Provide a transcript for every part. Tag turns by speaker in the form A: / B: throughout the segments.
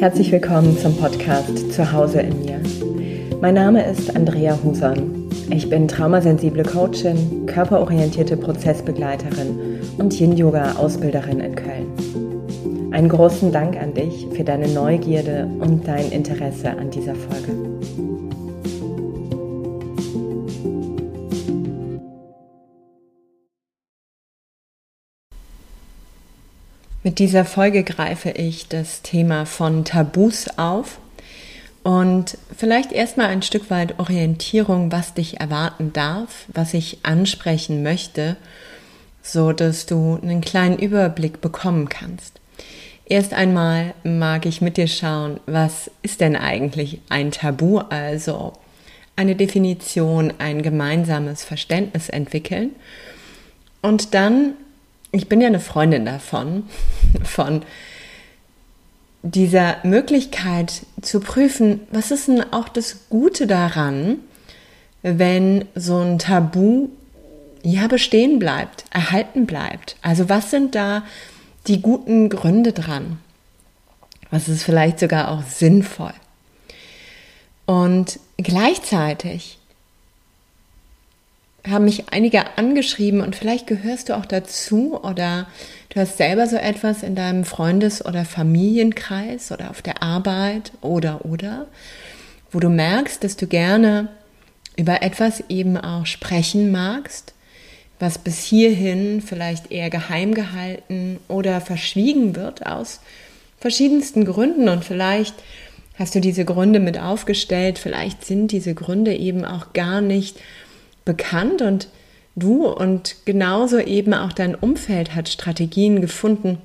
A: Herzlich willkommen zum Podcast Zuhause in mir. Mein Name ist Andrea Huson. Ich bin traumasensible Coachin, körperorientierte Prozessbegleiterin und Yin-Yoga-Ausbilderin in Köln. Einen großen Dank an dich für deine Neugierde und dein Interesse an dieser Folge. Mit dieser Folge greife ich das Thema von Tabus auf. Und vielleicht erstmal ein Stück weit Orientierung, was dich erwarten darf, was ich ansprechen möchte, so dass du einen kleinen Überblick bekommen kannst. Erst einmal mag ich mit dir schauen, was ist denn eigentlich ein Tabu, also eine Definition, ein gemeinsames Verständnis entwickeln. Und dann ich bin ja eine Freundin davon, von dieser Möglichkeit zu prüfen, was ist denn auch das Gute daran, wenn so ein Tabu ja bestehen bleibt, erhalten bleibt. Also was sind da die guten Gründe dran? Was ist vielleicht sogar auch sinnvoll? Und gleichzeitig haben mich einige angeschrieben und vielleicht gehörst du auch dazu oder du hast selber so etwas in deinem Freundes- oder Familienkreis oder auf der Arbeit oder oder, wo du merkst, dass du gerne über etwas eben auch sprechen magst, was bis hierhin vielleicht eher geheim gehalten oder verschwiegen wird aus verschiedensten Gründen. Und vielleicht hast du diese Gründe mit aufgestellt, vielleicht sind diese Gründe eben auch gar nicht bekannt und du und genauso eben auch dein Umfeld hat Strategien gefunden,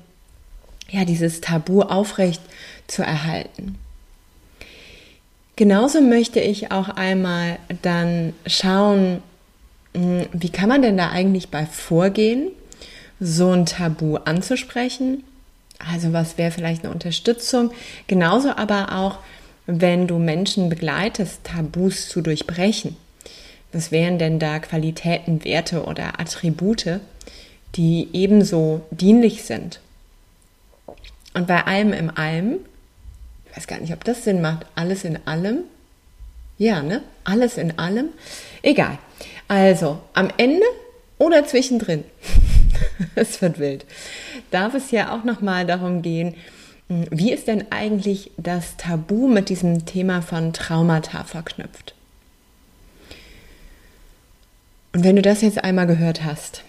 A: ja, dieses Tabu aufrecht zu erhalten. Genauso möchte ich auch einmal dann schauen, hm, wie kann man denn da eigentlich bei vorgehen, so ein Tabu anzusprechen? Also was wäre vielleicht eine Unterstützung? Genauso aber auch, wenn du Menschen begleitest, Tabus zu durchbrechen. Was wären denn da Qualitäten, Werte oder Attribute, die ebenso dienlich sind? Und bei allem im Allem, ich weiß gar nicht, ob das Sinn macht, alles in allem, ja, ne? Alles in allem, egal. Also, am Ende oder zwischendrin, es wird wild, darf es ja auch nochmal darum gehen, hm, wie ist denn eigentlich das Tabu mit diesem Thema von Traumata verknüpft? Und wenn du das jetzt einmal gehört hast,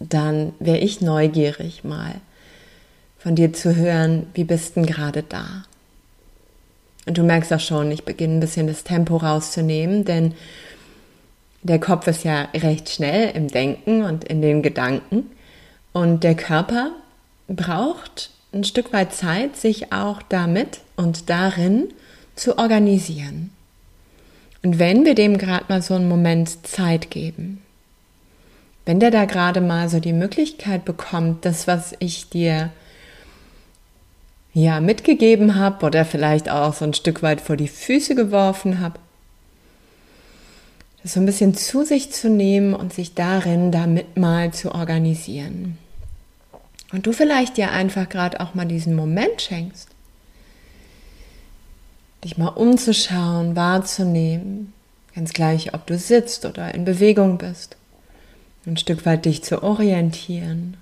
A: dann wäre ich neugierig mal von dir zu hören, wie bist denn gerade da? Und du merkst auch schon, ich beginne ein bisschen das Tempo rauszunehmen, denn der Kopf ist ja recht schnell im Denken und in den Gedanken und der Körper braucht ein Stück weit Zeit, sich auch damit und darin zu organisieren. Und wenn wir dem gerade mal so einen Moment Zeit geben, wenn der da gerade mal so die Möglichkeit bekommt, das, was ich dir ja mitgegeben habe oder vielleicht auch so ein Stück weit vor die Füße geworfen habe, das so ein bisschen zu sich zu nehmen und sich darin damit mal zu organisieren. Und du vielleicht dir einfach gerade auch mal diesen Moment schenkst, dich mal umzuschauen, wahrzunehmen, ganz gleich, ob du sitzt oder in Bewegung bist, ein Stück weit dich zu orientieren.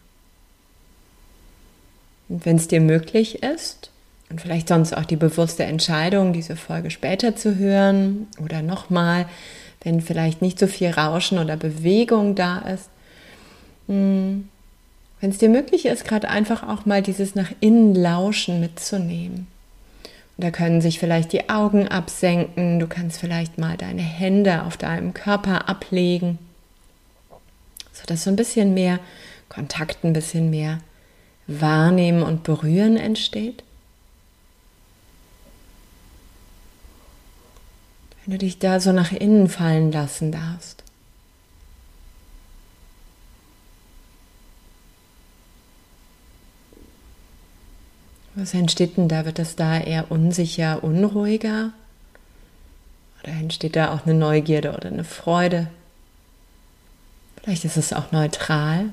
A: Und wenn es dir möglich ist, und vielleicht sonst auch die bewusste Entscheidung, diese Folge später zu hören oder nochmal, wenn vielleicht nicht so viel Rauschen oder Bewegung da ist, hm, wenn es dir möglich ist, gerade einfach auch mal dieses nach innen Lauschen mitzunehmen. Da können sich vielleicht die Augen absenken, du kannst vielleicht mal deine Hände auf deinem Körper ablegen, sodass so ein bisschen mehr Kontakt, ein bisschen mehr Wahrnehmen und Berühren entsteht. Wenn du dich da so nach innen fallen lassen darfst. Was entsteht denn da? Wird das da eher unsicher, unruhiger? Oder entsteht da auch eine Neugierde oder eine Freude? Vielleicht ist es auch neutral.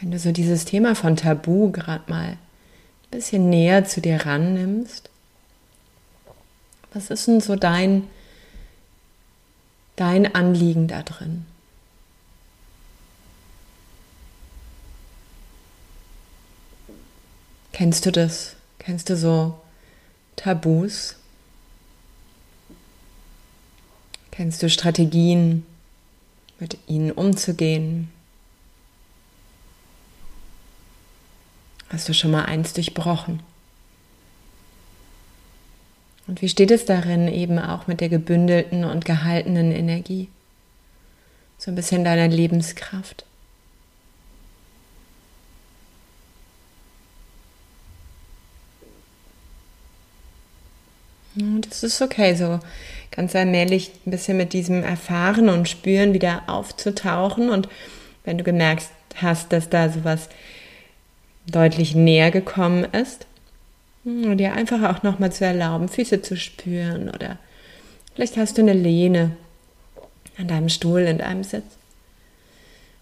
A: wenn du so dieses Thema von Tabu gerade mal ein bisschen näher zu dir rannimmst, was ist denn so dein, dein Anliegen da drin? Kennst du das? Kennst du so Tabus? Kennst du Strategien, mit ihnen umzugehen? Hast du schon mal eins durchbrochen? Und wie steht es darin eben auch mit der gebündelten und gehaltenen Energie? So ein bisschen deiner Lebenskraft. Das ist okay, so ganz allmählich ein bisschen mit diesem Erfahren und Spüren wieder aufzutauchen. Und wenn du gemerkt hast, dass da sowas deutlich näher gekommen ist, hm, dir einfach auch nochmal zu erlauben, Füße zu spüren oder vielleicht hast du eine Lehne an deinem Stuhl in deinem Sitz.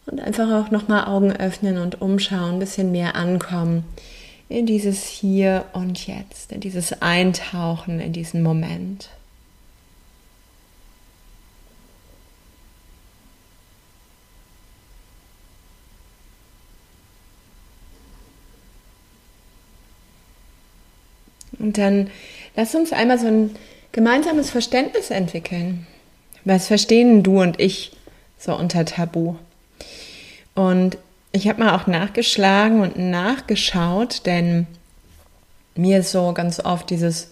A: Und einfach auch nochmal Augen öffnen und umschauen, ein bisschen mehr ankommen in dieses Hier und Jetzt, in dieses Eintauchen in diesen Moment. Und dann lass uns einmal so ein gemeinsames Verständnis entwickeln. Was verstehen du und ich so unter Tabu? Und ich habe mal auch nachgeschlagen und nachgeschaut, denn mir ist so ganz oft dieses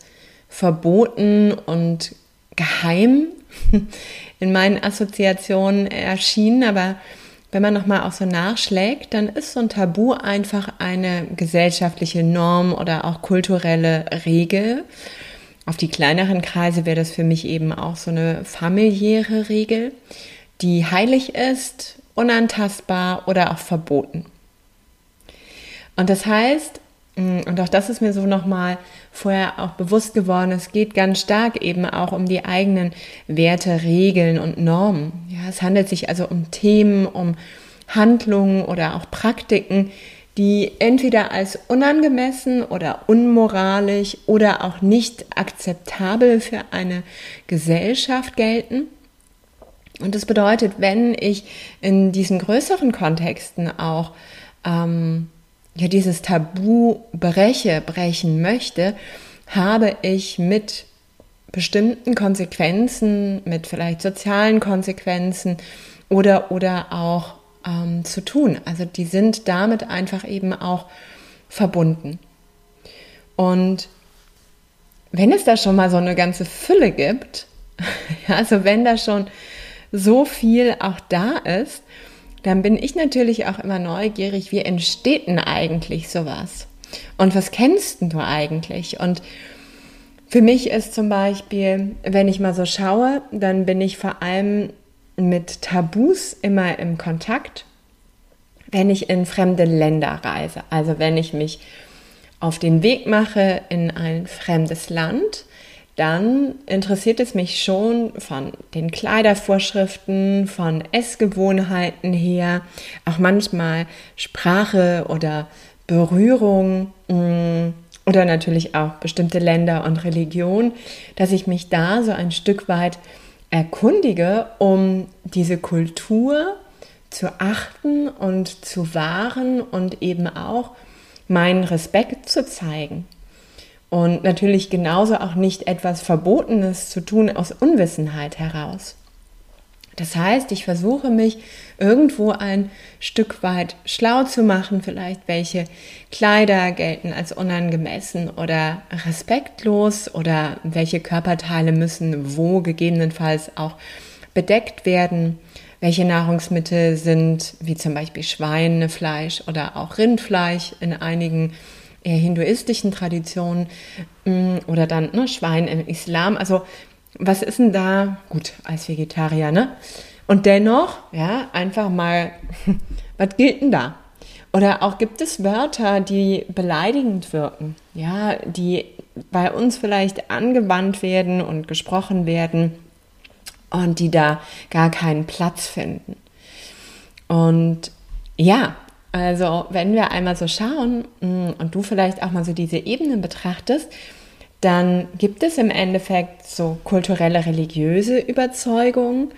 A: Verboten und Geheim in meinen Assoziationen erschienen, aber wenn man nochmal auch so nachschlägt, dann ist so ein Tabu einfach eine gesellschaftliche Norm oder auch kulturelle Regel. Auf die kleineren Kreise wäre das für mich eben auch so eine familiäre Regel, die heilig ist, unantastbar oder auch verboten. Und das heißt, mm, und auch das ist mir so nochmal vorher auch bewusst geworden, es geht ganz stark eben auch um die eigenen Werte, Regeln und Normen. Ja, es handelt sich also um Themen, um Handlungen oder auch Praktiken, die entweder als unangemessen oder unmoralisch oder auch nicht akzeptabel für eine Gesellschaft gelten. Und das bedeutet, wenn ich in diesen größeren Kontexten auch ähm, ja, dieses Tabu breche, brechen möchte, habe ich mit bestimmten Konsequenzen, mit vielleicht sozialen Konsequenzen oder, oder auch ähm, zu tun. Also die sind damit einfach eben auch verbunden. Und wenn es da schon mal so eine ganze Fülle gibt, also wenn da schon so viel auch da ist, dann bin ich natürlich auch immer neugierig, wie entsteht denn eigentlich sowas? Und was kennst du eigentlich? Und für mich ist zum Beispiel, wenn ich mal so schaue, dann bin ich vor allem mit Tabus immer im Kontakt, wenn ich in fremde Länder reise. Also wenn ich mich auf den Weg mache in ein fremdes Land, dann interessiert es mich schon von den Kleidervorschriften, von Essgewohnheiten her, auch manchmal Sprache oder Berührung mm, oder natürlich auch bestimmte Länder und Religion, dass ich mich da so ein Stück weit erkundige, um diese Kultur zu achten und zu wahren und eben auch meinen Respekt zu zeigen. Und natürlich genauso auch nicht etwas Verbotenes zu tun aus Unwissenheit heraus. Das heißt, ich versuche mich irgendwo ein Stück weit schlau zu machen, vielleicht welche Kleider gelten als unangemessen oder respektlos oder welche Körperteile müssen wo gegebenenfalls auch bedeckt werden, welche Nahrungsmittel sind, wie zum Beispiel Schweinefleisch oder auch Rindfleisch in einigen eher hinduistischen Traditionen mm, oder dann ne, Schwein im Islam. Also was ist denn da gut als Vegetarier, ne? Und dennoch, ja, einfach mal, was gilt denn da? Oder auch gibt es Wörter, die beleidigend wirken, ja, die bei uns vielleicht angewandt werden und gesprochen werden und die da gar keinen Platz finden. Und ja, also wenn wir einmal so schauen mm, und du vielleicht auch mal so diese Ebenen betrachtest, dann gibt es im Endeffekt so kulturelle religiöse Überzeugungen,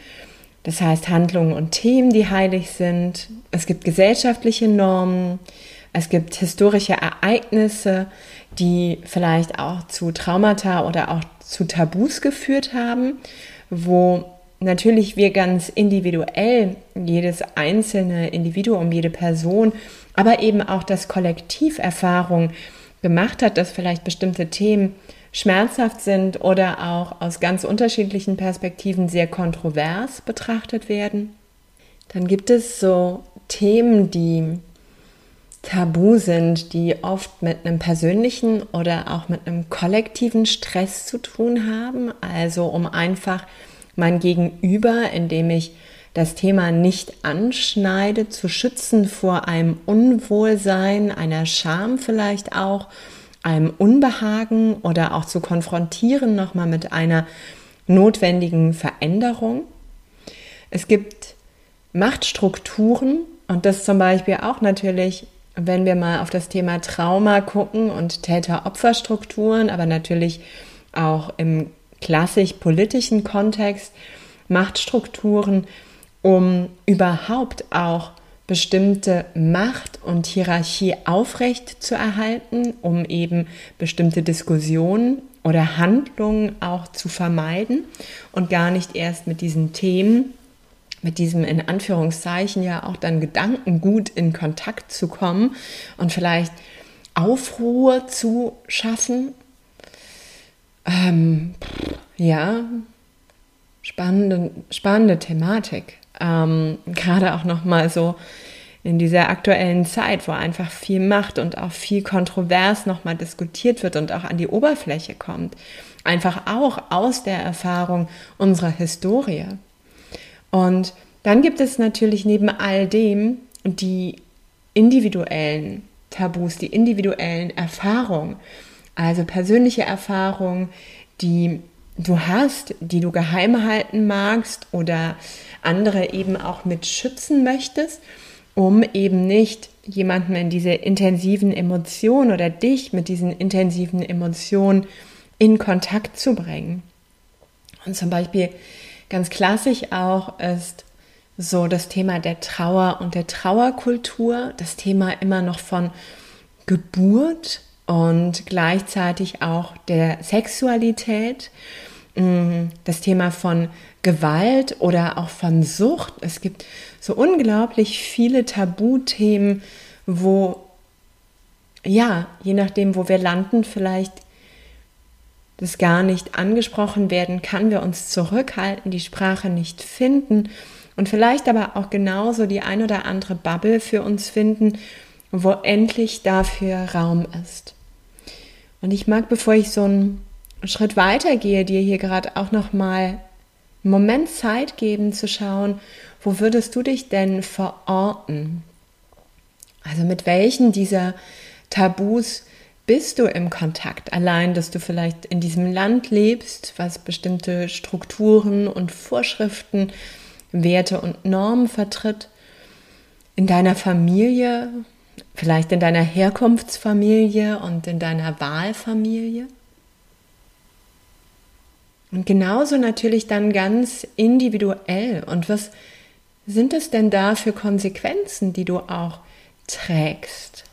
A: das heißt Handlungen und Themen, die heilig sind. Es gibt gesellschaftliche Normen, es gibt historische Ereignisse, die vielleicht auch zu Traumata oder auch zu Tabus geführt haben, wo natürlich wir ganz individuell, jedes einzelne Individuum, jede Person, aber eben auch das Kollektiv Erfahrung gemacht hat, dass vielleicht bestimmte Themen schmerzhaft sind oder auch aus ganz unterschiedlichen Perspektiven sehr kontrovers betrachtet werden. Dann gibt es so Themen, die tabu sind, die oft mit einem persönlichen oder auch mit einem kollektiven Stress zu tun haben. Also um einfach mein Gegenüber, indem ich das Thema nicht anschneide, zu schützen vor einem Unwohlsein, einer Scham vielleicht auch, einem Unbehagen oder auch zu konfrontieren nochmal mit einer notwendigen Veränderung. Es gibt Machtstrukturen und das zum Beispiel auch natürlich, wenn wir mal auf das Thema Trauma gucken und Täter-Opfer-Strukturen, aber natürlich auch im klassisch politischen Kontext Machtstrukturen, um überhaupt auch bestimmte Macht und Hierarchie aufrecht zu erhalten, um eben bestimmte Diskussionen oder Handlungen auch zu vermeiden und gar nicht erst mit diesen Themen, mit diesem in Anführungszeichen ja auch dann Gedankengut in Kontakt zu kommen und vielleicht Aufruhr zu schaffen ähm, ja, spannende, spannende Thematik. Ähm, Gerade auch nochmal so in dieser aktuellen Zeit, wo einfach viel Macht und auch viel kontrovers nochmal diskutiert wird und auch an die Oberfläche kommt. Einfach auch aus der Erfahrung unserer Historie. Und dann gibt es natürlich neben all dem die individuellen Tabus, die individuellen Erfahrungen. Also persönliche Erfahrungen, die du hast, die du geheim halten magst oder andere eben auch mit schützen möchtest, um eben nicht jemanden in diese intensiven Emotionen oder dich mit diesen intensiven Emotionen in Kontakt zu bringen. Und zum Beispiel ganz klassisch auch ist so das Thema der Trauer und der Trauerkultur, das Thema immer noch von Geburt und gleichzeitig auch der Sexualität, mm, das Thema von Gewalt oder auch von Sucht. Es gibt so unglaublich viele Tabuthemen, wo, ja, je nachdem, wo wir landen, vielleicht das gar nicht angesprochen werden kann, wir uns zurückhalten, die Sprache nicht finden und vielleicht aber auch genauso die ein oder andere Bubble für uns finden, wo endlich dafür Raum ist. Und ich mag, bevor ich so einen Schritt weiter gehe, dir hier gerade auch noch mal einen Moment Zeit geben zu schauen, wo würdest du dich denn verorten? Also mit welchen dieser Tabus bist du im Kontakt? Allein, dass du vielleicht in diesem Land lebst, was bestimmte Strukturen und Vorschriften, Werte und Normen vertritt, in deiner Familie, Vielleicht in deiner Herkunftsfamilie und in deiner Wahlfamilie. Und genauso natürlich dann ganz individuell. Und was sind es denn da für Konsequenzen, die du auch trägst?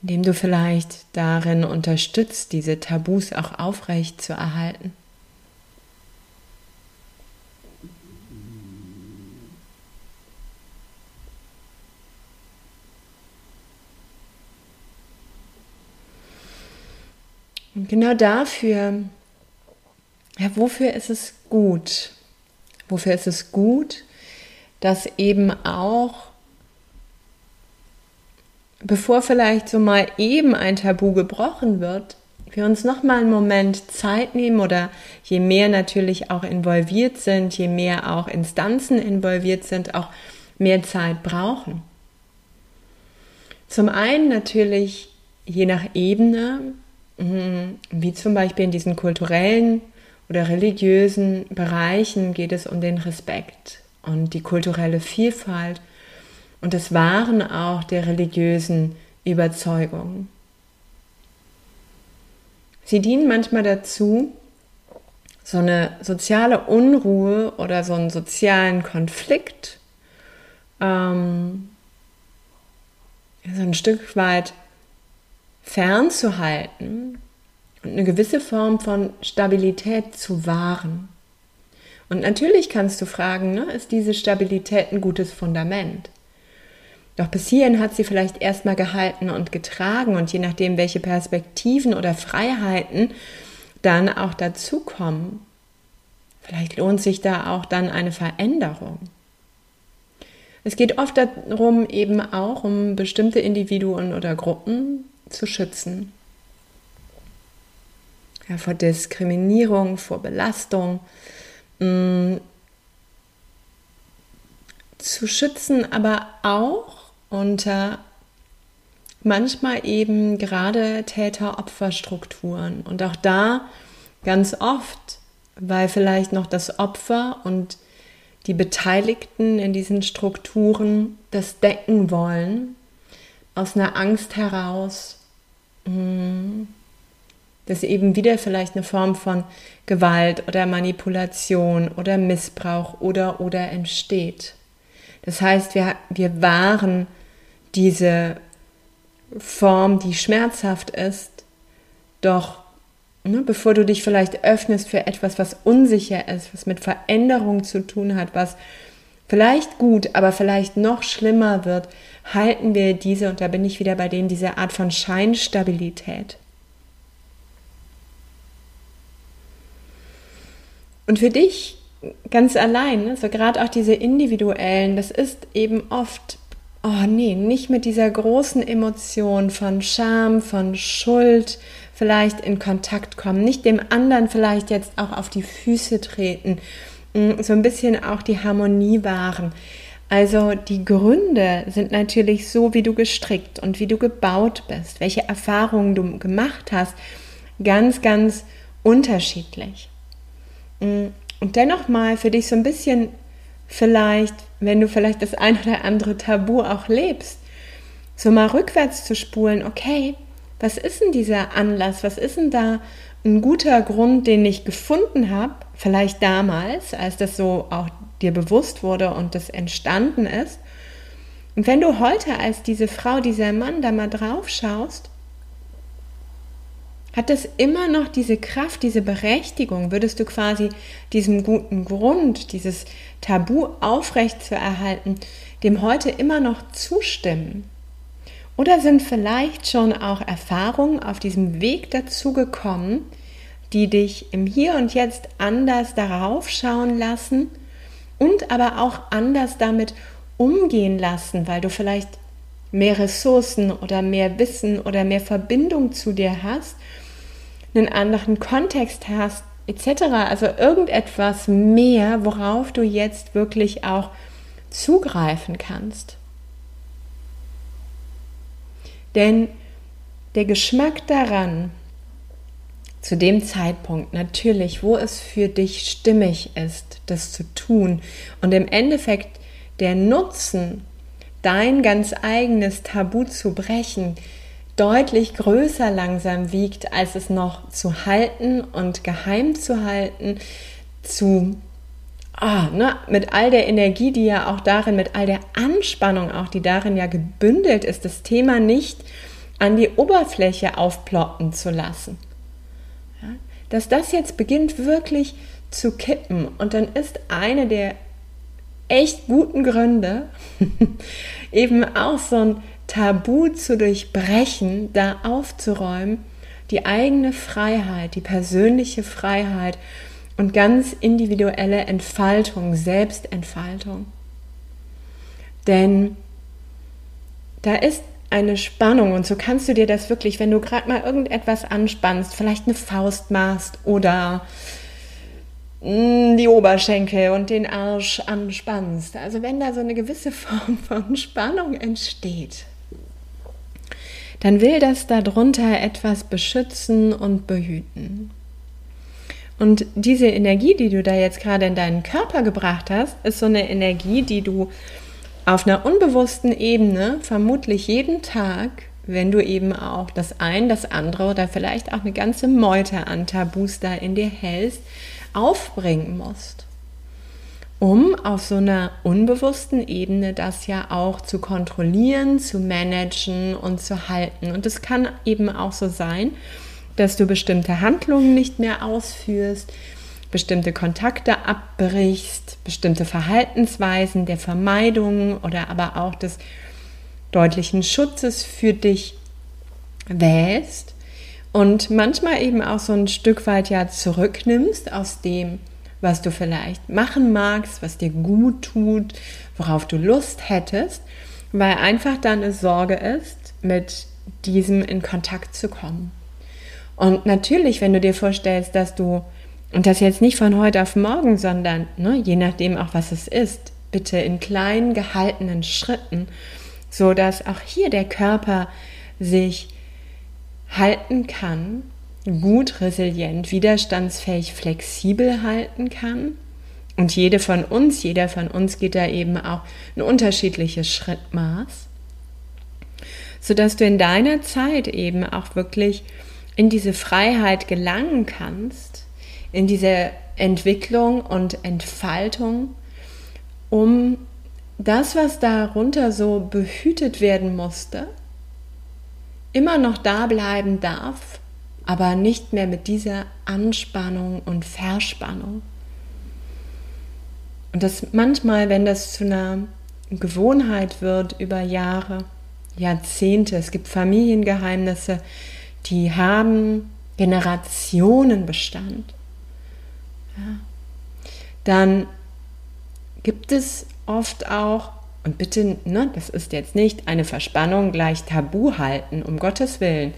A: Indem du vielleicht darin unterstützt, diese Tabus auch aufrecht zu erhalten. Und genau dafür, ja, wofür ist es gut? Wofür ist es gut, dass eben auch, bevor vielleicht so mal eben ein Tabu gebrochen wird, wir uns noch mal einen Moment Zeit nehmen oder je mehr natürlich auch involviert sind, je mehr auch Instanzen involviert sind, auch mehr Zeit brauchen. Zum einen natürlich je nach Ebene. Wie zum Beispiel in diesen kulturellen oder religiösen Bereichen geht es um den Respekt und die kulturelle Vielfalt und des Wahren auch der religiösen Überzeugungen. Sie dienen manchmal dazu, so eine soziale Unruhe oder so einen sozialen Konflikt ähm, so ein Stück weit fernzuhalten und eine gewisse Form von Stabilität zu wahren. Und natürlich kannst du fragen, ne, ist diese Stabilität ein gutes Fundament? Doch bis hierhin hat sie vielleicht erstmal gehalten und getragen und je nachdem, welche Perspektiven oder Freiheiten dann auch dazukommen, vielleicht lohnt sich da auch dann eine Veränderung. Es geht oft darum, eben auch um bestimmte Individuen oder Gruppen zu schützen. Ja, vor Diskriminierung, vor Belastung. Mh, mm, zu schützen, aber auch unter manchmal eben gerade Täter-Opfer-Strukturen. Und auch da ganz oft, weil vielleicht noch das Opfer und die Beteiligten in diesen Strukturen das decken wollen, aus einer Angst heraus, dass eben wieder vielleicht eine Form von Gewalt oder Manipulation oder Missbrauch oder oder entsteht. Das heißt, wir, wir wahren diese Form, die schmerzhaft ist, doch ne, bevor du dich vielleicht öffnest für etwas, was unsicher ist, was mit Veränderung zu tun hat, was vielleicht gut, aber vielleicht noch schlimmer wird, halten wir diese, und da bin ich wieder bei denen, diese Art von Scheinstabilität. Und für dich ganz allein, ne, so gerade auch diese individuellen, das ist eben oft oh nee, nicht mit dieser großen Emotion von Scham, von Schuld vielleicht in Kontakt kommen, nicht dem anderen vielleicht jetzt auch auf die Füße treten, mm, so ein bisschen auch die Harmonie wahren. Also die Gründe sind natürlich so, wie du gestrickt und wie du gebaut bist, welche Erfahrungen du gemacht hast, ganz, ganz unterschiedlich. Mm, und dennoch mal für dich so ein bisschen vielleicht, wenn du vielleicht das ein oder andere Tabu auch lebst, so mal rückwärts zu spulen, okay, was ist denn dieser Anlass, was ist denn da ein guter Grund, den ich gefunden habe, vielleicht damals, als das so auch dir bewusst wurde und das entstanden ist. Und wenn du heute als diese Frau, dieser Mann da mal drauf schaust, hat das immer noch diese Kraft, diese Berechtigung? Würdest du quasi diesem guten Grund, dieses Tabu aufrecht zu erhalten, dem heute immer noch zustimmen? Oder sind vielleicht schon auch Erfahrungen auf diesem Weg dazu gekommen, die dich im Hier und Jetzt anders darauf schauen lassen und aber auch anders damit umgehen lassen, weil du vielleicht mehr Ressourcen oder mehr Wissen oder mehr Verbindung zu dir hast einen anderen Kontext hast, etc. Also irgendetwas mehr, worauf du jetzt wirklich auch zugreifen kannst. Denn der Geschmack daran, zu dem Zeitpunkt natürlich, wo es für dich stimmig ist, das zu tun und im Endeffekt der Nutzen, dein ganz eigenes Tabu zu brechen, deutlich größer langsam wiegt, als es noch zu halten und geheim zu halten, zu ah, ne, mit all der Energie, die ja auch darin, mit all der Anspannung auch, die darin ja gebündelt ist, das Thema nicht an die Oberfläche aufploppen zu lassen. Dass das jetzt beginnt wirklich zu kippen und dann ist eine der echt guten Gründe eben auch so ein Tabu zu durchbrechen, da aufzuräumen, die eigene Freiheit, die persönliche Freiheit und ganz individuelle Entfaltung, Selbstentfaltung. Denn da ist eine Spannung und so kannst du dir das wirklich, wenn du gerade mal irgendetwas anspannst, vielleicht eine Faust machst oder mm, die Oberschenkel und den Arsch anspannst. Also wenn da so eine gewisse Form von Spannung entsteht, dann will das darunter etwas beschützen und behüten. Und diese Energie, die du da jetzt gerade in deinen Körper gebracht hast, ist so eine Energie, die du auf einer unbewussten Ebene vermutlich jeden Tag, wenn du eben auch das ein, das andere oder vielleicht auch eine ganze Meute an Tabus da in dir hältst, aufbringen musst um auf so einer unbewussten Ebene das ja auch zu kontrollieren, zu managen und zu halten. Und es kann eben auch so sein, dass du bestimmte Handlungen nicht mehr ausführst, bestimmte Kontakte abbrichst, bestimmte Verhaltensweisen der Vermeidung oder aber auch des deutlichen Schutzes für dich wählst und manchmal eben auch so ein Stück weit ja zurücknimmst aus dem, was du vielleicht machen magst, was dir gut tut, worauf du Lust hättest, weil einfach deine Sorge ist, mit diesem in Kontakt zu kommen. Und natürlich, wenn du dir vorstellst, dass du, und das jetzt nicht von heute auf morgen, sondern ne, je nachdem auch, was es ist, bitte in kleinen gehaltenen Schritten, so dass auch hier der Körper sich halten kann gut resilient, widerstandsfähig, flexibel halten kann. Und jede von uns, jeder von uns geht da eben auch ein unterschiedliches Schrittmaß, sodass du in deiner Zeit eben auch wirklich in diese Freiheit gelangen kannst, in diese Entwicklung und Entfaltung, um das, was darunter so behütet werden musste, immer noch da bleiben darf aber nicht mehr mit dieser Anspannung und Verspannung. Und das manchmal, wenn das zu einer Gewohnheit wird über Jahre, Jahrzehnte, es gibt Familiengeheimnisse, die haben Generationenbestand, ja, dann gibt es oft auch, und bitte, ne, das ist jetzt nicht eine Verspannung gleich Tabu halten, um Gottes Willen,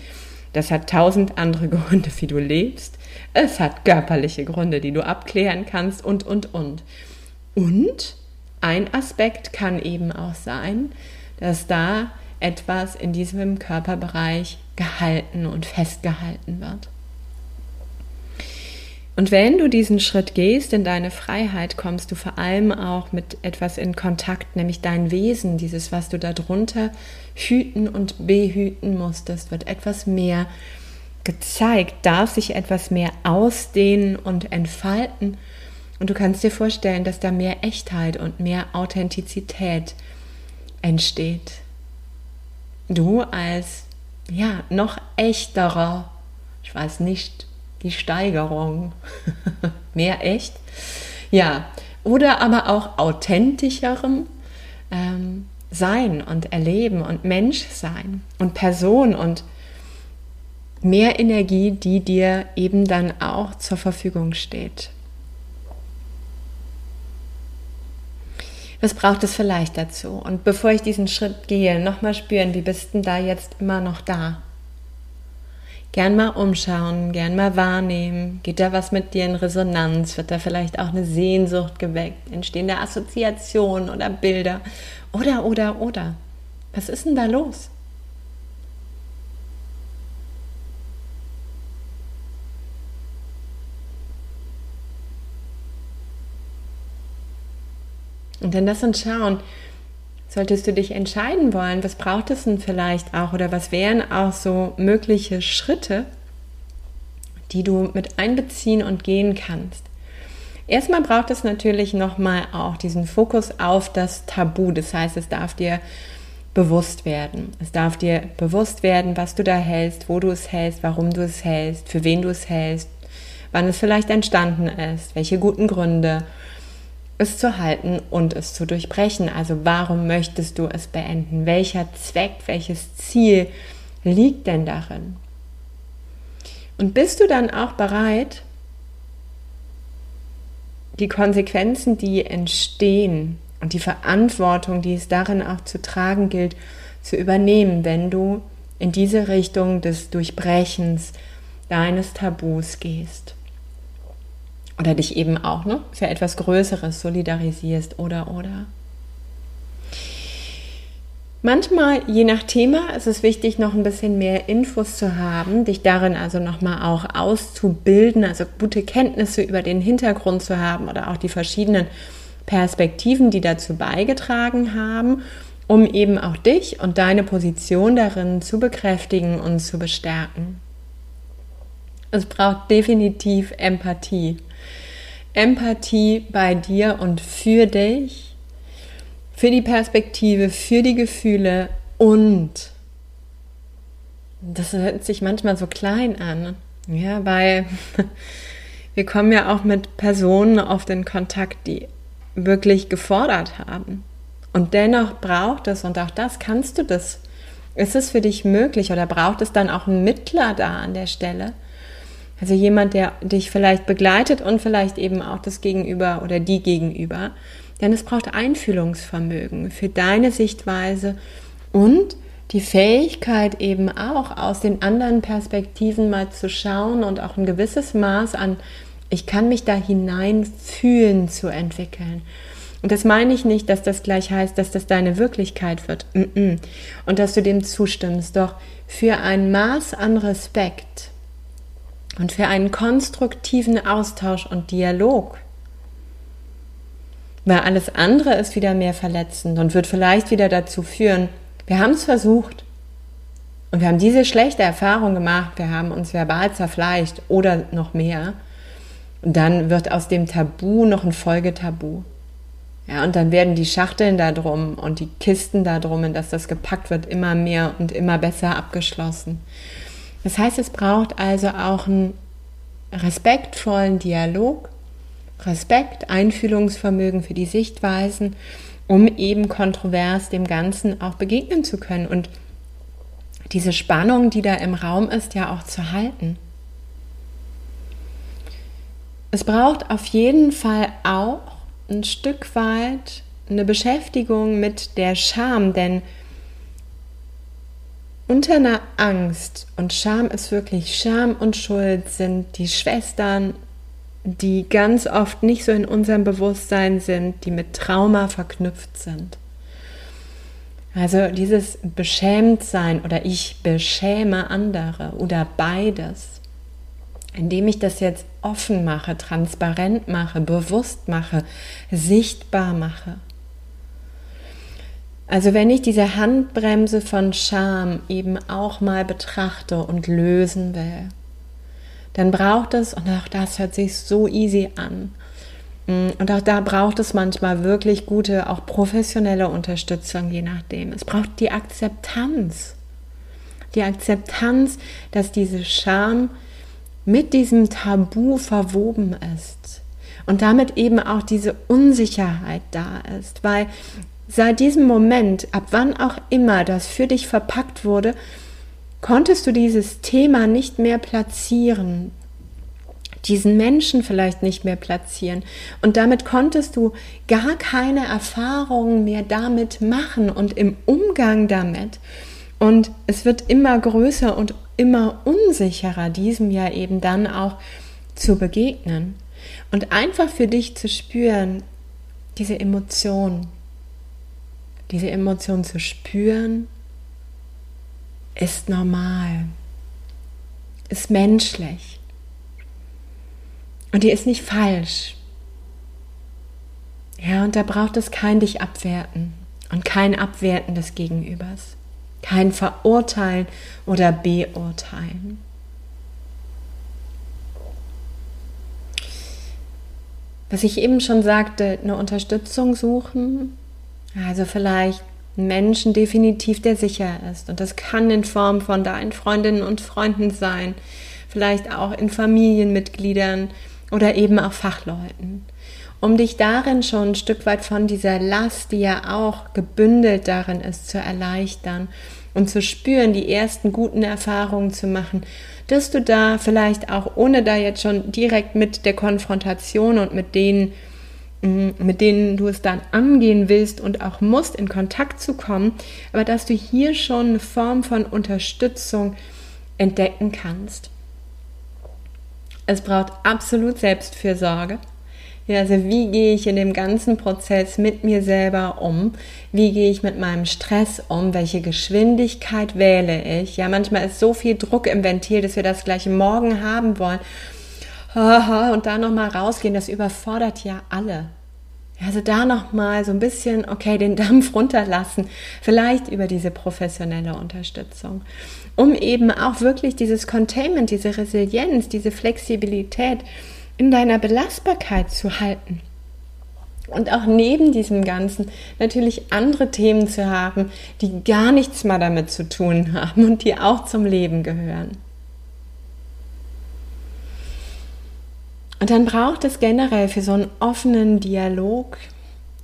A: das hat tausend andere Gründe, wie du lebst. Es hat körperliche Gründe, die du abklären kannst und, und, und. Und ein Aspekt kann eben auch sein, dass da etwas in diesem Körperbereich gehalten und festgehalten wird. Und wenn du diesen Schritt gehst in deine Freiheit, kommst du vor allem auch mit etwas in Kontakt, nämlich dein Wesen, dieses, was du darunter hüten und behüten musstest, wird etwas mehr gezeigt, darf sich etwas mehr ausdehnen und entfalten. Und du kannst dir vorstellen, dass da mehr Echtheit und mehr Authentizität entsteht. Du als ja noch echterer, ich weiß nicht, die Steigerung. Mehr echt. Ja, oder aber auch authentischeren ähm, Sein und Erleben und Menschsein und Person und mehr Energie, die dir eben dann auch zur Verfügung steht. Was braucht es vielleicht dazu? Und bevor ich diesen Schritt gehe, nochmal spüren, wie bist denn da jetzt immer noch da? Gern mal umschauen, gern mal wahrnehmen. Geht da was mit dir in Resonanz? Wird da vielleicht auch eine Sehnsucht geweckt? Entstehen da Assoziationen oder Bilder? Oder, oder, oder. Was ist denn da los? Und dann lass uns schauen, Solltest du dich entscheiden wollen, was braucht es denn vielleicht auch oder was wären auch so mögliche Schritte, die du mit einbeziehen und gehen kannst? Erstmal braucht es natürlich nochmal auch diesen Fokus auf das Tabu. Das heißt, es darf dir bewusst werden. Es darf dir bewusst werden, was du da hältst, wo du es hältst, warum du es hältst, für wen du es hältst, wann es vielleicht entstanden ist, welche guten Gründe es zu halten und es zu durchbrechen. Also warum möchtest du es beenden? Welcher Zweck, welches Ziel liegt denn darin? Und bist du dann auch bereit, die Konsequenzen, die entstehen und die Verantwortung, die es darin auch zu tragen gilt, zu übernehmen, wenn du in diese Richtung des Durchbrechens deines Tabus gehst? Oder dich eben auch ne, für etwas Größeres solidarisierst oder oder. Manchmal, je nach Thema, ist es wichtig, noch ein bisschen mehr Infos zu haben, dich darin also nochmal auch auszubilden, also gute Kenntnisse über den Hintergrund zu haben oder auch die verschiedenen Perspektiven, die dazu beigetragen haben, um eben auch dich und deine Position darin zu bekräftigen und zu bestärken. Es braucht definitiv Empathie. Empathie bei dir und für dich, für die Perspektive, für die Gefühle und das hört sich manchmal so klein an, ja, weil wir kommen ja auch mit Personen auf den Kontakt, die wirklich gefordert haben. Und dennoch braucht es, und auch das kannst du das, ist es für dich möglich oder braucht es dann auch einen Mittler da an der Stelle, also jemand, der dich vielleicht begleitet und vielleicht eben auch das Gegenüber oder die Gegenüber. Denn es braucht Einfühlungsvermögen für deine Sichtweise und die Fähigkeit eben auch aus den anderen Perspektiven mal zu schauen und auch ein gewisses Maß an, ich kann mich da hineinfühlen zu entwickeln. Und das meine ich nicht, dass das gleich heißt, dass das deine Wirklichkeit wird und dass du dem zustimmst. Doch für ein Maß an Respekt und für einen konstruktiven Austausch und Dialog. Weil alles andere ist wieder mehr verletzend und wird vielleicht wieder dazu führen, wir haben es versucht und wir haben diese schlechte Erfahrung gemacht, wir haben uns verbal zerfleischt oder noch mehr. Und dann wird aus dem Tabu noch ein Folgetabu. Ja, und dann werden die Schachteln da drum und die Kisten da drum, in dass das gepackt wird, immer mehr und immer besser abgeschlossen. Das heißt, es braucht also auch einen respektvollen Dialog, Respekt, Einfühlungsvermögen für die Sichtweisen, um eben kontrovers dem Ganzen auch begegnen zu können und diese Spannung, die da im Raum ist, ja auch zu halten. Es braucht auf jeden Fall auch ein Stück weit eine Beschäftigung mit der Scham, denn unter einer Angst und Scham ist wirklich Scham und Schuld sind die Schwestern, die ganz oft nicht so in unserem Bewusstsein sind, die mit Trauma verknüpft sind. Also dieses Beschämtsein oder ich beschäme andere oder beides, indem ich das jetzt offen mache, transparent mache, bewusst mache, sichtbar mache. Also wenn ich diese Handbremse von Scham eben auch mal betrachte und lösen will, dann braucht es, und auch das hört sich so easy an, mm, und auch da braucht es manchmal wirklich gute, auch professionelle Unterstützung, je nachdem. Es braucht die Akzeptanz. Die Akzeptanz, dass diese Scham mit diesem Tabu verwoben ist. Und damit eben auch diese Unsicherheit da ist. Weil Seit diesem Moment, ab wann auch immer das für dich verpackt wurde, konntest du dieses Thema nicht mehr platzieren, diesen Menschen vielleicht nicht mehr platzieren. Und damit konntest du gar keine Erfahrungen mehr damit machen und im Umgang damit. Und es wird immer größer und immer unsicherer, diesem ja eben dann auch zu begegnen. Und einfach für dich zu spüren, diese Emotionen, diese Emotion zu spüren, ist normal, ist menschlich. Und die ist nicht falsch. Ja, und da braucht es kein dich abwerten und kein Abwerten des Gegenübers, kein Verurteilen oder Beurteilen. Was ich eben schon sagte, eine Unterstützung suchen, also vielleicht einen Menschen definitiv, der sicher ist. Und das kann in Form von deinen Freundinnen und Freunden sein, vielleicht auch in Familienmitgliedern oder eben auch Fachleuten. Um dich darin schon ein Stück weit von dieser Last, die ja auch gebündelt darin ist, zu erleichtern und zu spüren, die ersten guten Erfahrungen zu machen, dass du da vielleicht auch, ohne da jetzt schon direkt mit der Konfrontation und mit denen mit denen du es dann angehen willst und auch musst, in Kontakt zu kommen, aber dass du hier schon eine Form von Unterstützung entdecken kannst. Es braucht absolut Selbstfürsorge. Ja, also wie gehe ich in dem ganzen Prozess mit mir selber um? Wie gehe ich mit meinem Stress um? Welche Geschwindigkeit wähle ich? Ja, manchmal ist so viel Druck im Ventil, dass wir das gleich morgen haben wollen und da nochmal rausgehen, das überfordert ja alle. Also da nochmal so ein bisschen, okay, den Dampf runterlassen, vielleicht über diese professionelle Unterstützung, um eben auch wirklich dieses Containment, diese Resilienz, diese Flexibilität in deiner Belastbarkeit zu halten. Und auch neben diesem Ganzen natürlich andere Themen zu haben, die gar nichts mehr damit zu tun haben und die auch zum Leben gehören. Und dann braucht es generell für so einen offenen Dialog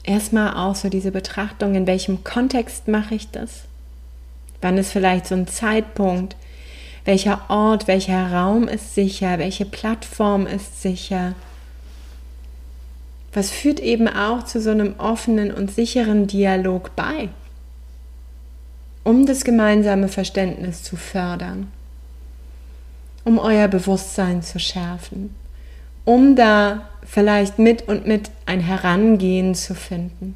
A: erstmal auch so diese Betrachtung, in welchem Kontext mache ich das? Wann ist vielleicht so ein Zeitpunkt? Welcher Ort, welcher Raum ist sicher? Welche Plattform ist sicher? Was führt eben auch zu so einem offenen und sicheren Dialog bei, um das gemeinsame Verständnis zu fördern, um euer Bewusstsein zu schärfen, um da vielleicht mit und mit ein Herangehen zu finden.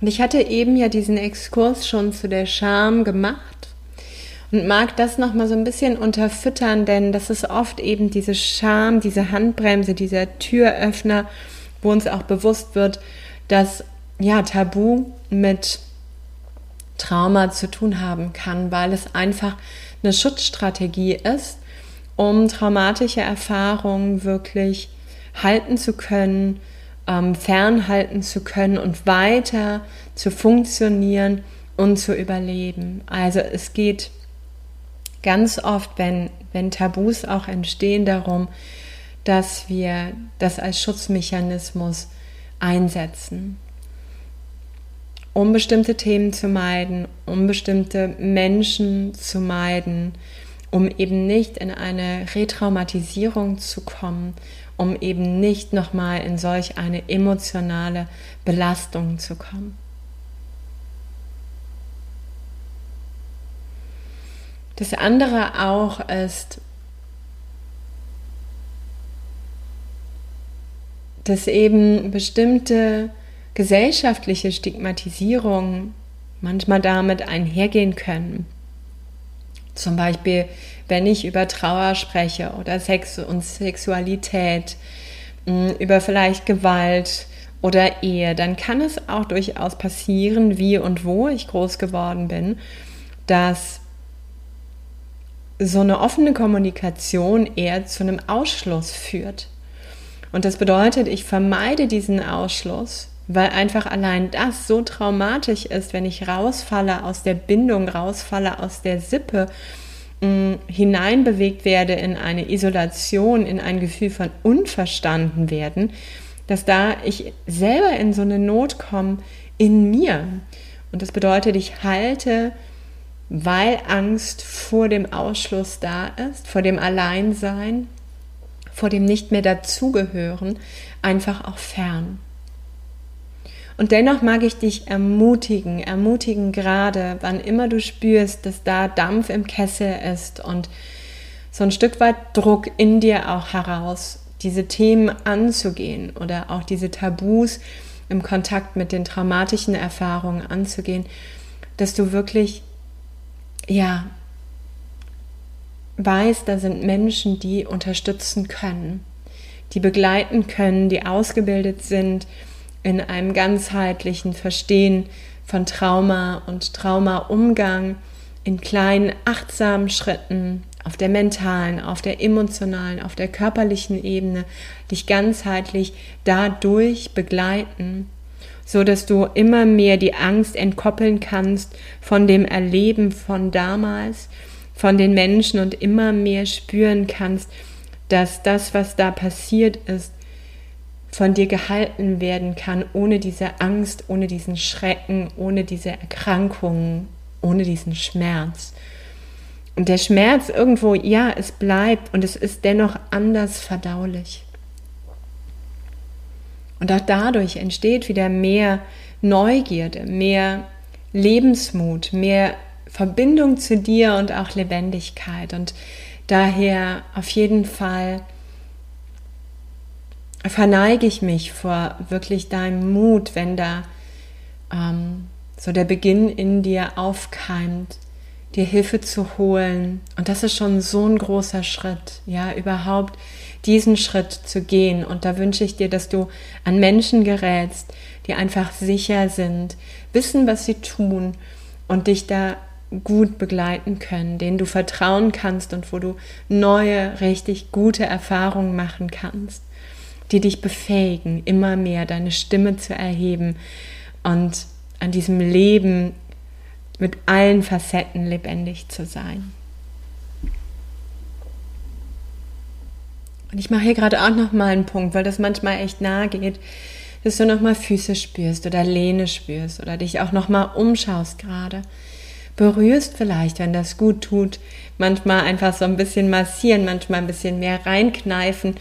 A: Und ich hatte eben ja diesen Exkurs schon zu der Scham gemacht und mag das nochmal so ein bisschen unterfüttern, denn das ist oft eben diese Scham, diese Handbremse, dieser Türöffner, wo uns auch bewusst wird, dass ja Tabu mit Trauma zu tun haben kann, weil es einfach eine Schutzstrategie ist, um traumatische Erfahrungen wirklich halten zu können, ähm, fernhalten zu können und weiter zu funktionieren und zu überleben. Also es geht ganz oft, wenn, wenn Tabus auch entstehen, darum, dass wir das als Schutzmechanismus einsetzen, um bestimmte Themen zu meiden, um bestimmte Menschen zu meiden, um eben nicht in eine Retraumatisierung zu kommen um eben nicht nochmal in solch eine emotionale Belastung zu kommen. Das andere auch ist, dass eben bestimmte gesellschaftliche Stigmatisierungen manchmal damit einhergehen können. Zum Beispiel, wenn ich über Trauer spreche oder Sex und Sexualität, mm, über vielleicht Gewalt oder Ehe, dann kann es auch durchaus passieren, wie und wo ich groß geworden bin, dass so eine offene Kommunikation eher zu einem Ausschluss führt. Und das bedeutet, ich vermeide diesen Ausschluss weil einfach allein das so traumatisch ist, wenn ich rausfalle aus der Bindung, rausfalle aus der Sippe, mh, mm, hineinbewegt werde in eine Isolation, in ein Gefühl von unverstanden werden, dass da ich selber in so eine Not komme in mir. Und das bedeutet, ich halte, weil Angst vor dem Ausschluss da ist, vor dem Alleinsein, vor dem nicht mehr dazugehören, einfach auch fern. Und dennoch mag ich dich ermutigen, ermutigen gerade, wann immer du spürst, dass da Dampf im Kessel ist und so ein Stück weit Druck in dir auch heraus, diese Themen anzugehen oder auch diese Tabus im Kontakt mit den traumatischen Erfahrungen anzugehen, dass du wirklich, ja, weißt, da sind Menschen, die unterstützen können, die begleiten können, die ausgebildet sind, in einem ganzheitlichen Verstehen von Trauma und Traumaumgang in kleinen, achtsamen Schritten auf der mentalen, auf der emotionalen, auf der körperlichen Ebene dich ganzheitlich dadurch begleiten, so dass du immer mehr die Angst entkoppeln kannst von dem Erleben von damals, von den Menschen und immer mehr spüren kannst, dass das, was da passiert ist, von dir gehalten werden kann, ohne diese Angst, ohne diesen Schrecken, ohne diese Erkrankungen, ohne diesen Schmerz. Und der Schmerz irgendwo, ja, es bleibt und es ist dennoch anders verdaulich. Und auch dadurch entsteht wieder mehr Neugierde, mehr Lebensmut, mehr Verbindung zu dir und auch Lebendigkeit. Und daher auf jeden Fall verneige ich mich vor wirklich deinem Mut, wenn da ähm, so der Beginn in dir aufkeimt, dir Hilfe zu holen. Und das ist schon so ein großer Schritt, ja, überhaupt diesen Schritt zu gehen. Und da wünsche ich dir, dass du an Menschen gerätst, die einfach sicher sind, wissen, was sie tun und dich da gut begleiten können, denen du vertrauen kannst und wo du neue, richtig gute Erfahrungen machen kannst, die dich befähigen, immer mehr deine Stimme zu erheben und an diesem Leben mit allen Facetten lebendig zu sein. Und ich mache hier gerade auch noch mal einen Punkt, weil das manchmal echt nahe geht, dass du noch mal Füße spürst oder Lehne spürst oder dich auch noch mal umschaust gerade. Berührst vielleicht, wenn das gut tut, manchmal einfach so ein bisschen massieren, manchmal ein bisschen mehr reinkneifen.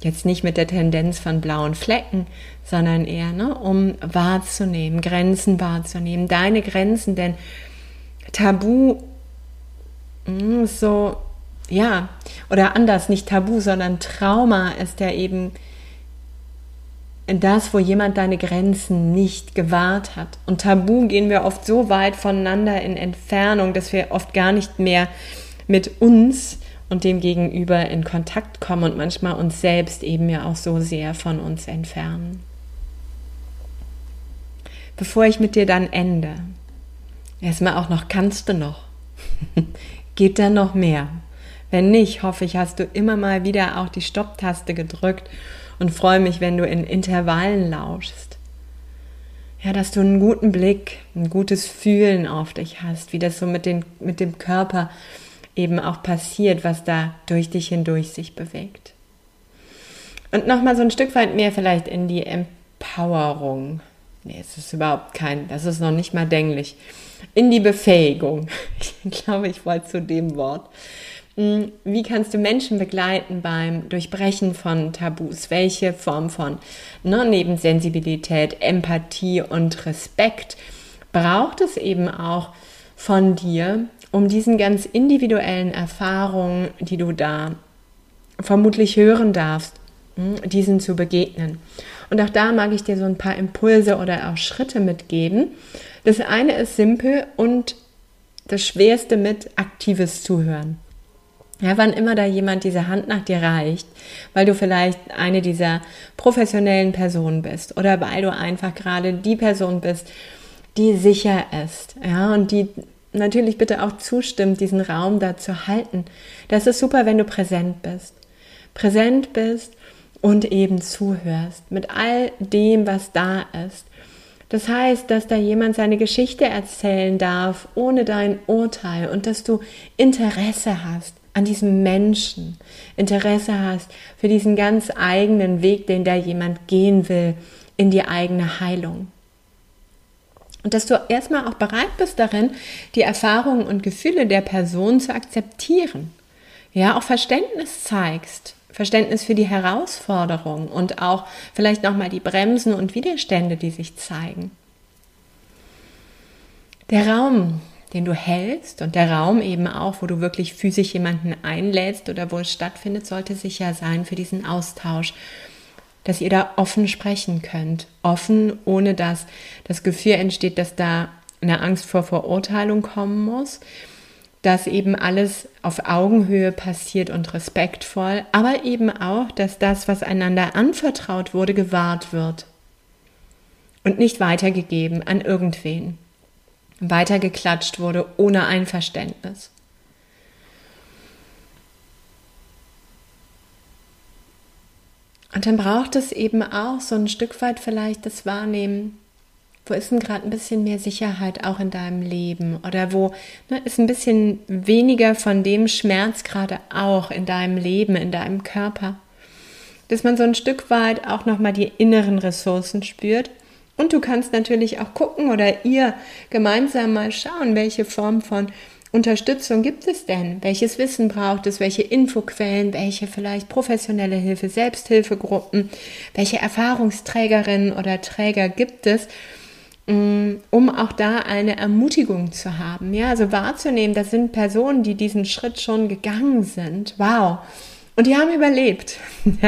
A: Jetzt nicht mit der Tendenz von blauen Flecken, sondern eher, ne, um wahrzunehmen, Grenzen wahrzunehmen, deine Grenzen, denn Tabu, hm, so, ja, oder anders, nicht Tabu, sondern Trauma ist ja eben das, wo jemand deine Grenzen nicht gewahrt hat. Und Tabu gehen wir oft so weit voneinander in Entfernung, dass wir oft gar nicht mehr mit uns und dem Gegenüber in Kontakt kommen und manchmal uns selbst eben ja auch so sehr von uns entfernen. Bevor ich mit dir dann ende, erstmal auch noch, kannst du noch? Geht da noch mehr? Wenn nicht, hoffe ich, hast du immer mal wieder auch die Stopptaste gedrückt und freue mich, wenn du in Intervallen lauschst. Ja, dass du einen guten Blick, ein gutes Fühlen auf dich hast, wie das so mit, den, mit dem Körper eben auch passiert, was da durch dich hindurch sich bewegt. Und nochmal so ein Stück weit mehr vielleicht in die Empowerung. Nee, es ist überhaupt kein, das ist noch nicht mal denklich. In die Befähigung. Ich glaube, ich wollte zu dem Wort. Hm, wie kannst du Menschen begleiten beim Durchbrechen von Tabus? Welche Form von ne, neben Sensibilität, Empathie und Respekt braucht es eben auch von dir, um diesen ganz individuellen Erfahrungen, die du da vermutlich hören darfst, hm, diesen zu begegnen. Und auch da mag ich dir so ein paar Impulse oder auch Schritte mitgeben. Das eine ist simpel und das Schwerste mit aktives Zuhören. Ja, wann immer da jemand diese Hand nach dir reicht, weil du vielleicht eine dieser professionellen Personen bist oder weil du einfach gerade die Person bist, die sicher ist, ja, und die natürlich bitte auch zustimmt, diesen Raum da zu halten. Das ist super, wenn du präsent bist. Präsent bist und eben zuhörst mit all dem, was da ist. Das heißt, dass da jemand seine Geschichte erzählen darf, ohne dein Urteil und dass du Interesse hast an diesem Menschen Interesse hast für diesen ganz eigenen Weg, den da jemand gehen will in die eigene Heilung. Und dass du erstmal auch bereit bist darin, die Erfahrungen und Gefühle der Person zu akzeptieren. Ja, auch Verständnis zeigst. Verständnis für die Herausforderungen und auch vielleicht nochmal die Bremsen und Widerstände, die sich zeigen. Der Raum, den du hältst und der Raum eben auch, wo du wirklich physisch jemanden einlädst oder wo es stattfindet, sollte sicher sein für diesen Austausch, dass ihr da offen sprechen könnt. Offen, ohne dass das Gefühl entsteht, dass da eine Angst vor Verurteilung kommen muss, dass eben alles auf Augenhöhe passiert und respektvoll, aber eben auch, dass das, was einander anvertraut wurde, gewahrt wird und nicht weitergegeben an irgendwen weitergeklatscht wurde ohne Einverständnis. Und dann braucht es eben auch so ein Stück weit vielleicht das Wahrnehmen, wo ist denn gerade ein bisschen mehr Sicherheit auch in deinem Leben oder wo ne, ist ein bisschen weniger von dem Schmerz gerade auch in deinem Leben, in deinem Körper. Dass man so ein Stück weit auch nochmal die inneren Ressourcen spürt und du kannst natürlich auch gucken oder ihr gemeinsam mal schauen, welche Form von Unterstützung gibt es denn? Welches Wissen braucht es? Welche Infoquellen? Welche vielleicht professionelle Hilfe, Selbsthilfegruppen? Welche Erfahrungsträgerinnen oder Träger gibt es? Mm, um auch da eine Ermutigung zu haben. Ja, also wahrzunehmen, das sind Personen, die diesen Schritt schon gegangen sind. Wow. Und die haben überlebt.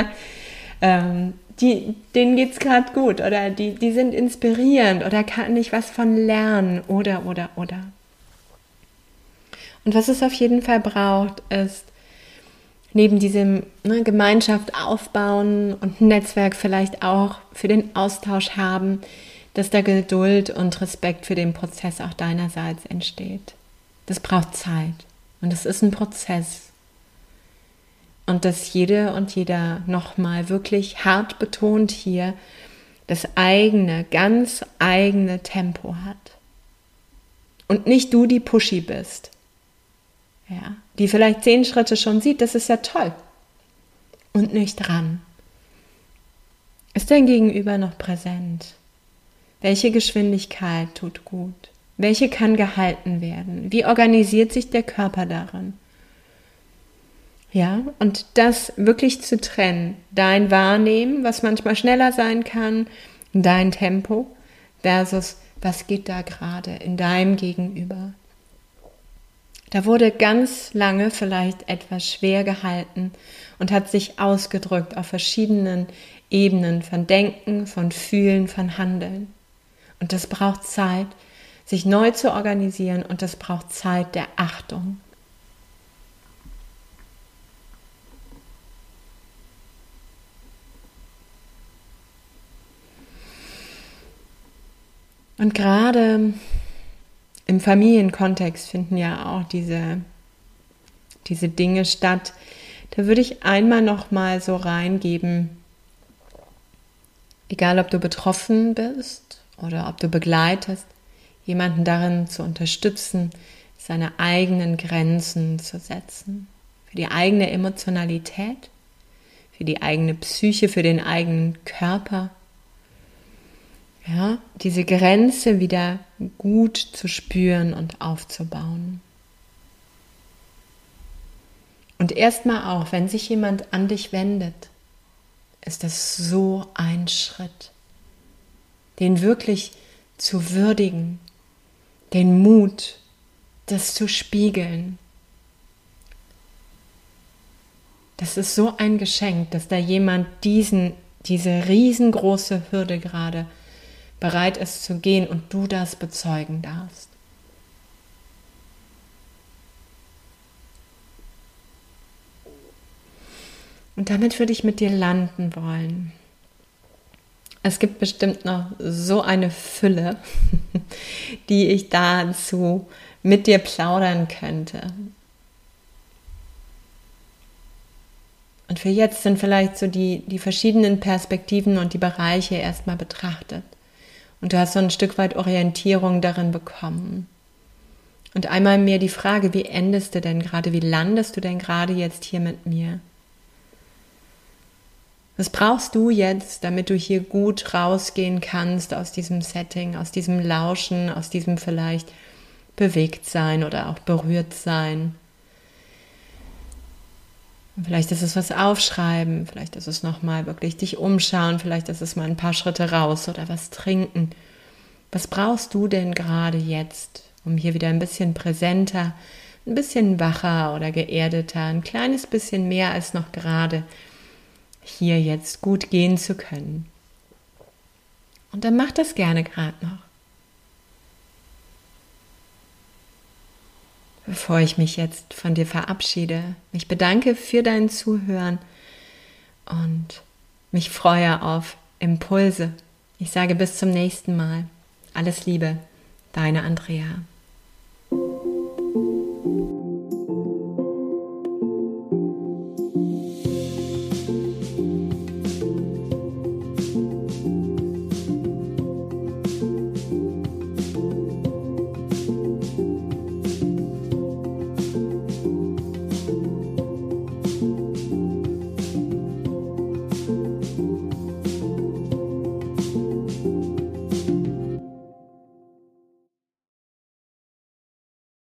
A: ähm, die, denen es gerade gut oder die, die sind inspirierend oder kann ich was von lernen oder, oder, oder. Und was es auf jeden Fall braucht, ist neben diesem ne, Gemeinschaft aufbauen und Netzwerk vielleicht auch für den Austausch haben, dass da Geduld und Respekt für den Prozess auch deinerseits entsteht. Das braucht Zeit und es ist ein Prozess. Und dass jede und jeder nochmal wirklich hart betont hier das eigene, ganz eigene Tempo hat. Und nicht du die Pushy bist. Ja, die vielleicht zehn Schritte schon sieht, das ist ja toll. Und nicht dran. Ist dein Gegenüber noch präsent? Welche Geschwindigkeit tut gut? Welche kann gehalten werden? Wie organisiert sich der Körper darin? Ja, und das wirklich zu trennen, dein Wahrnehmen, was manchmal schneller sein kann, dein Tempo versus was geht da gerade in deinem Gegenüber. Da wurde ganz lange vielleicht etwas schwer gehalten und hat sich ausgedrückt auf verschiedenen Ebenen von Denken, von Fühlen, von Handeln. Und das braucht Zeit, sich neu zu organisieren und das braucht Zeit der Achtung. Und gerade im Familienkontext finden ja auch diese, diese Dinge statt. Da würde ich einmal noch mal so reingeben, egal ob du betroffen bist oder ob du begleitest, jemanden darin zu unterstützen, seine eigenen Grenzen zu setzen. Für die eigene Emotionalität, für die eigene Psyche, für den eigenen Körper. Ja, diese Grenze wieder gut zu spüren und aufzubauen. Und erstmal auch, wenn sich jemand an dich wendet, ist das so ein Schritt, den wirklich zu würdigen, den Mut, das zu spiegeln. Das ist so ein Geschenk, dass da jemand diesen, diese riesengroße Hürde gerade bereit ist zu gehen und du das bezeugen darfst. Und damit würde ich mit dir landen wollen. Es gibt bestimmt noch so eine Fülle, die ich dazu mit dir plaudern könnte. Und für jetzt sind vielleicht so die, die verschiedenen Perspektiven und die Bereiche erstmal betrachtet. Und du hast so ein Stück weit Orientierung darin bekommen. Und einmal mehr die Frage, wie endest du denn gerade, wie landest du denn gerade jetzt hier mit mir? Was brauchst du jetzt, damit du hier gut rausgehen kannst aus diesem Setting, aus diesem Lauschen, aus diesem vielleicht bewegt sein oder auch berührt sein? Vielleicht ist es was aufschreiben, vielleicht ist es nochmal wirklich dich umschauen, vielleicht ist es mal ein paar Schritte raus oder was trinken. Was brauchst du denn gerade jetzt, um hier wieder ein bisschen präsenter, ein bisschen wacher oder geerdeter, ein kleines bisschen mehr als noch gerade hier jetzt gut gehen zu können. Und dann mach das gerne gerade noch. Bevor ich mich jetzt von dir verabschiede, mich bedanke für dein Zuhören und mich freue auf Impulse. Ich sage bis zum nächsten Mal. Alles Liebe, deine Andrea.